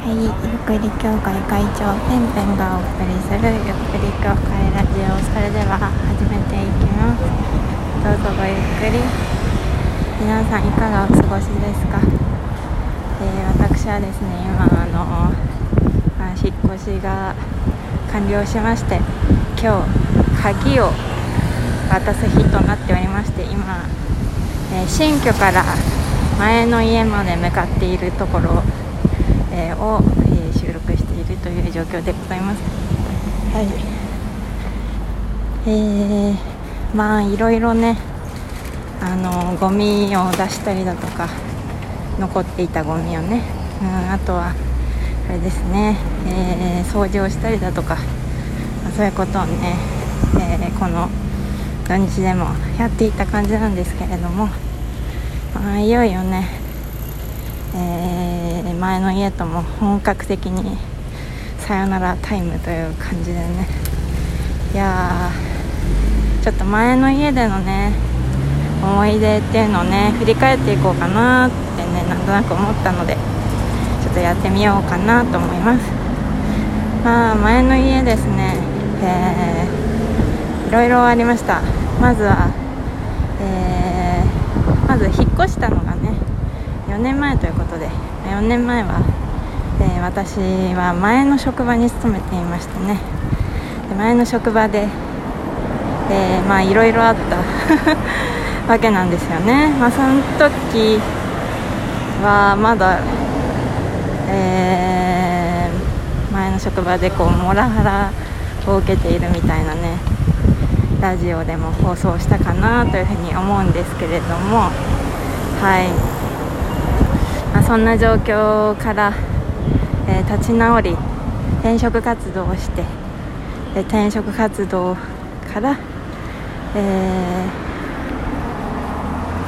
はい、ゆっくり協会会長ペンペンがお送りするゆっくり協会ラジオそれでは始めていきます。どうぞごゆっくり皆さんいかがお過ごしですか、えー、私はですね今あの、まあ、引っ越しが完了しまして今日鍵を渡す日となっておりまして今、えー、新居から前の家まで向かっているところ、えー、を、えー、収録しているという状況でございます。はいえー、まあいろいろねあのゴミを出したりだとか残っていたゴミをね、うん、あとはあれですね、えー、掃除をしたりだとか、まあ、そういうことをね、えー、この土日でもやっていた感じなんですけれどもまあ、いよいよね、えー、前の家とも本格的にさよならタイムという感じでね。いやちょっと前の家でのね思い出っていうのをね振り返っていこうかなってねなんとなく思ったのでちょっとやってみようかなと思います。まあ前の家ですねえー、いろいろありました。まずはえまず引っ越したのがね年前ということで4年前は、え、私は前の職場に勤めていましてね。で前の職場で、え、まあいろいろあった わけなんですよね、まあ、その時はまだ、えー、前の職場でこうモラハラを受けているみたいなねラジオでも放送したかなというふうに思うんですけれども。はい、そんな状況から、えー、立ち直り転職活動をしてで転職活動から、え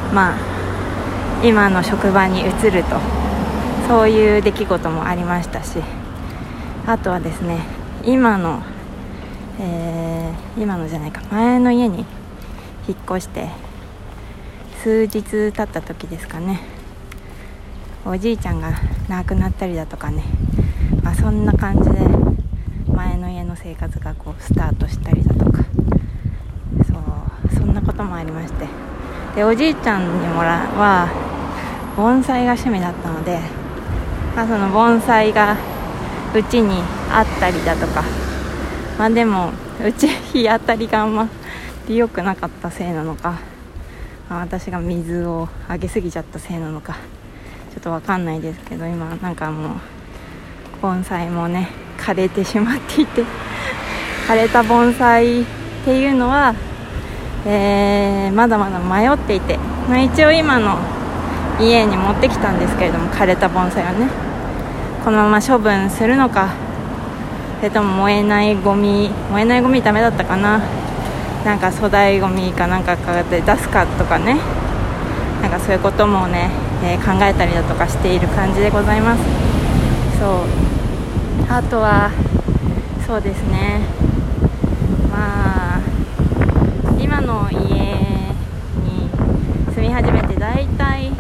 ー、まあ今の職場に移るとそういう出来事もありましたしあとはですね今のえー、今のじゃないか前の家に引っ越して数日経った時ですかね。おじいちゃんが亡くなったりだとかね、まあ、そんな感じで前の家の生活がこうスタートしたりだとか。そうそんなこともありまして。でおじいちゃんにもらは盆栽が趣味だったので、まあ、その盆栽がうちにあったりだとか。まあでもうち日当たりがあんまり良くなかったせいなのか、まあ、私が水をあげすぎちゃったせいなのか。ちょっと分かんないですけど今なんかもう盆栽もね枯れてしまっていて。枯れた盆栽っていうのは、えー、まだまだ迷っていて、まあ、一応今の家に持ってきたんですけれども枯れた盆栽をね。このまま処分するのかそれとも燃えないゴミ燃えないゴミダメだったかな。なんか粗大ゴミかなんかかって出すかとかね。なんかそういうこともね、えー、考えたりだとかしている感じでございます。そう。あとはそうですね。まあ今の家に住み始めて大体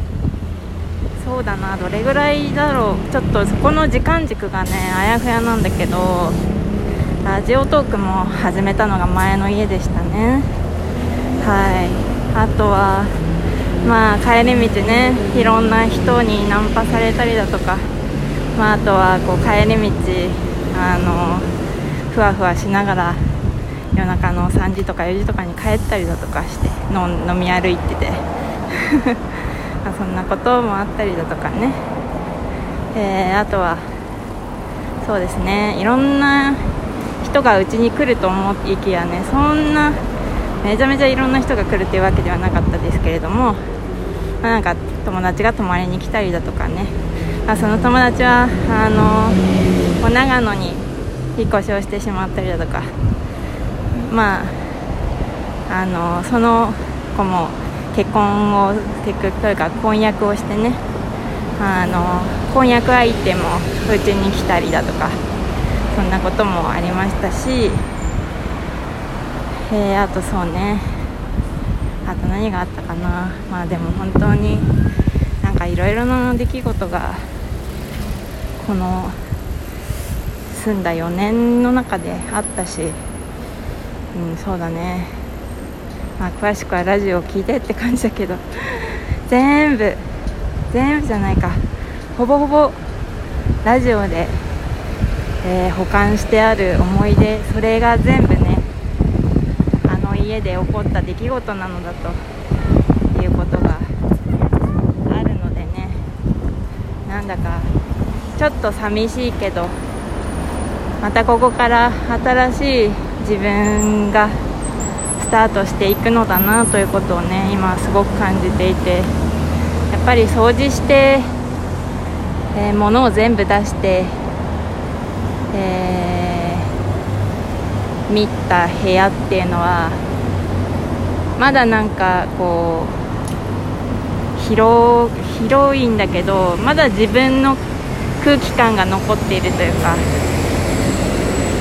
そうだなどれぐらいだろう。ちょっとそこの時間軸がねあやふやなんだけどラジオトークも始めたのが前の家でしたね。はい。あとはまあ帰り道ねいろんな人にナンパされたりだとかまあ、あとはこう帰り道あのふわふわしながら夜中の3時とか4時とかに帰ったりだとかして飲み歩いてて ま、そんなこともあったりだとかね、えー、あとはそうですねいろんな人がうちに来ると思いきやねそんなめちゃめちゃいろんな人が来るっていうわけではなかったですけれども、まあ、なんか友達が泊まりに来たりだとかね、まあ、その友達はあの長野に引っ越しをしてしまったりだとか。まああのその子も結婚をてくというか婚約をしてね。あの婚約相手もうちに来たりだとか。そんなこともありましたし、えー、あとそうね。あと何があったかな。まあでも本当になんかいろいろな出来事がこの住んだ4年の中であったしうんそうだね。まあ詳しくはラジオを聞いてって感じだけど全部全部じゃないか。ほぼほぼラジオで、えー、保管してある思い出それが全部ね家で起こった出来事なのだということがあるのでね。なんだかちょっと寂しいけどまたここから新しい自分がスタートしていくのだなということをね今すごく感じていてやっぱり掃除してえー、物を全部出して、えー、見た部屋っていうのはまだなんかこう広広いんだけどまだ自分の空気感が残っているというか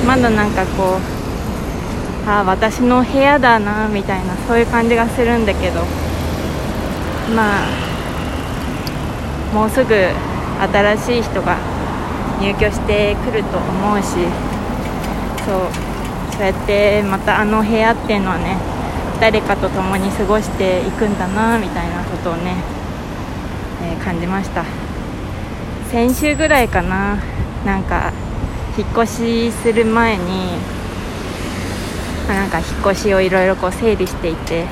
まだなんかこうあ私の部屋だなみたいなそういう感じがするんだけどまあもうすぐ新しい人が入居してくると思うしそうそうやってまたあの部屋っていうのはね誰かと共に過ごしていくんだなみたいなことをね、えー、感じました。先週ぐらいかななんか引っ越しする前になんか引っ越しをいろいろこう整理していて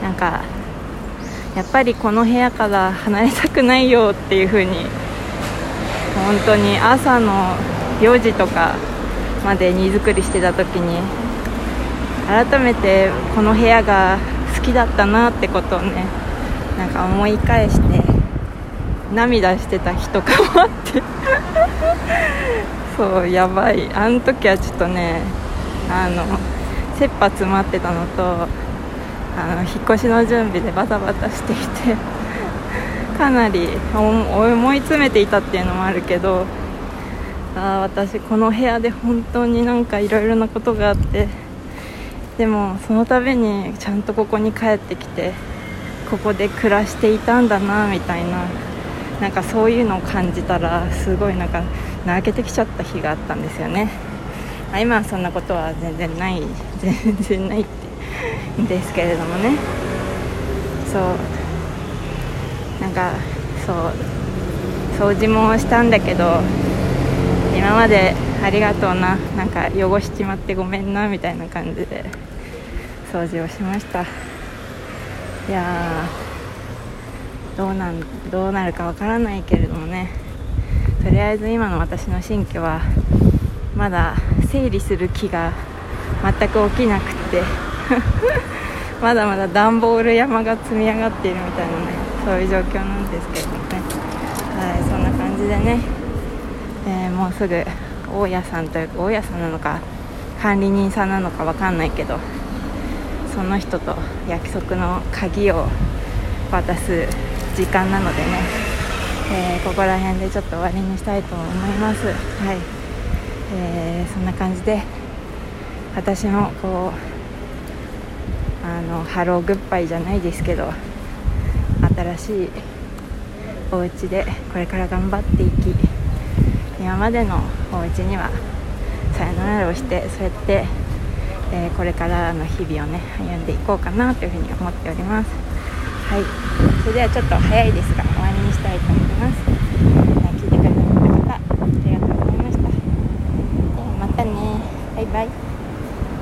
なんかやっぱりこの部屋から離れたくないよっていう風に本当に朝の4時とかまで荷造りしてた時に改めてこの部屋が好きだったなってことをねなんか思い返して涙してた日とかもって。そうやばい。あの時はちょっとねあの切羽詰まってたのとあの引っ越しの準備でバタバタしていて かなり思い詰めていたっていうのもあるけどあ私この部屋で本当になんかいろいろなことがあってでもその度にちゃんとここに帰ってきてここで暮らしていたんだなみたいななんかそういうのを感じたらすごいなんか泣けてきちゃった日があったんですよね。あ今はそんなことは全然ない 全然ないってですけれどもね。そう。なんかそう。掃除もしたんだけど今までありがとうななんか汚しちまってごめんなみたいな感じで掃除をしました。いやどうなんどうなるかわからないけれどもね。とりあえず今の私の新居はまだ整理する気が全く起きなくって。まだまだ段ボール山が積み上がっているみたいなねそういう状況なんですけどね。はいそんな感じでね、えー、もうすぐ大家さんというか大家さんなのか管理人さんなのか分かんないけどその人と約束の鍵を渡す時間なのでね、えー、ここら辺でちょっと終わりにしたいと思います。はい、えー、そんな感じで私もこうあのハローグッバイじゃないですけど新しいお家でこれから頑張っていき今までのお家にはさよならをしてそうやって、えー、これからの日々をね歩んでいこうかなというふうに思っております。はい。それではちょっと早いですが終わりにしたいと思います。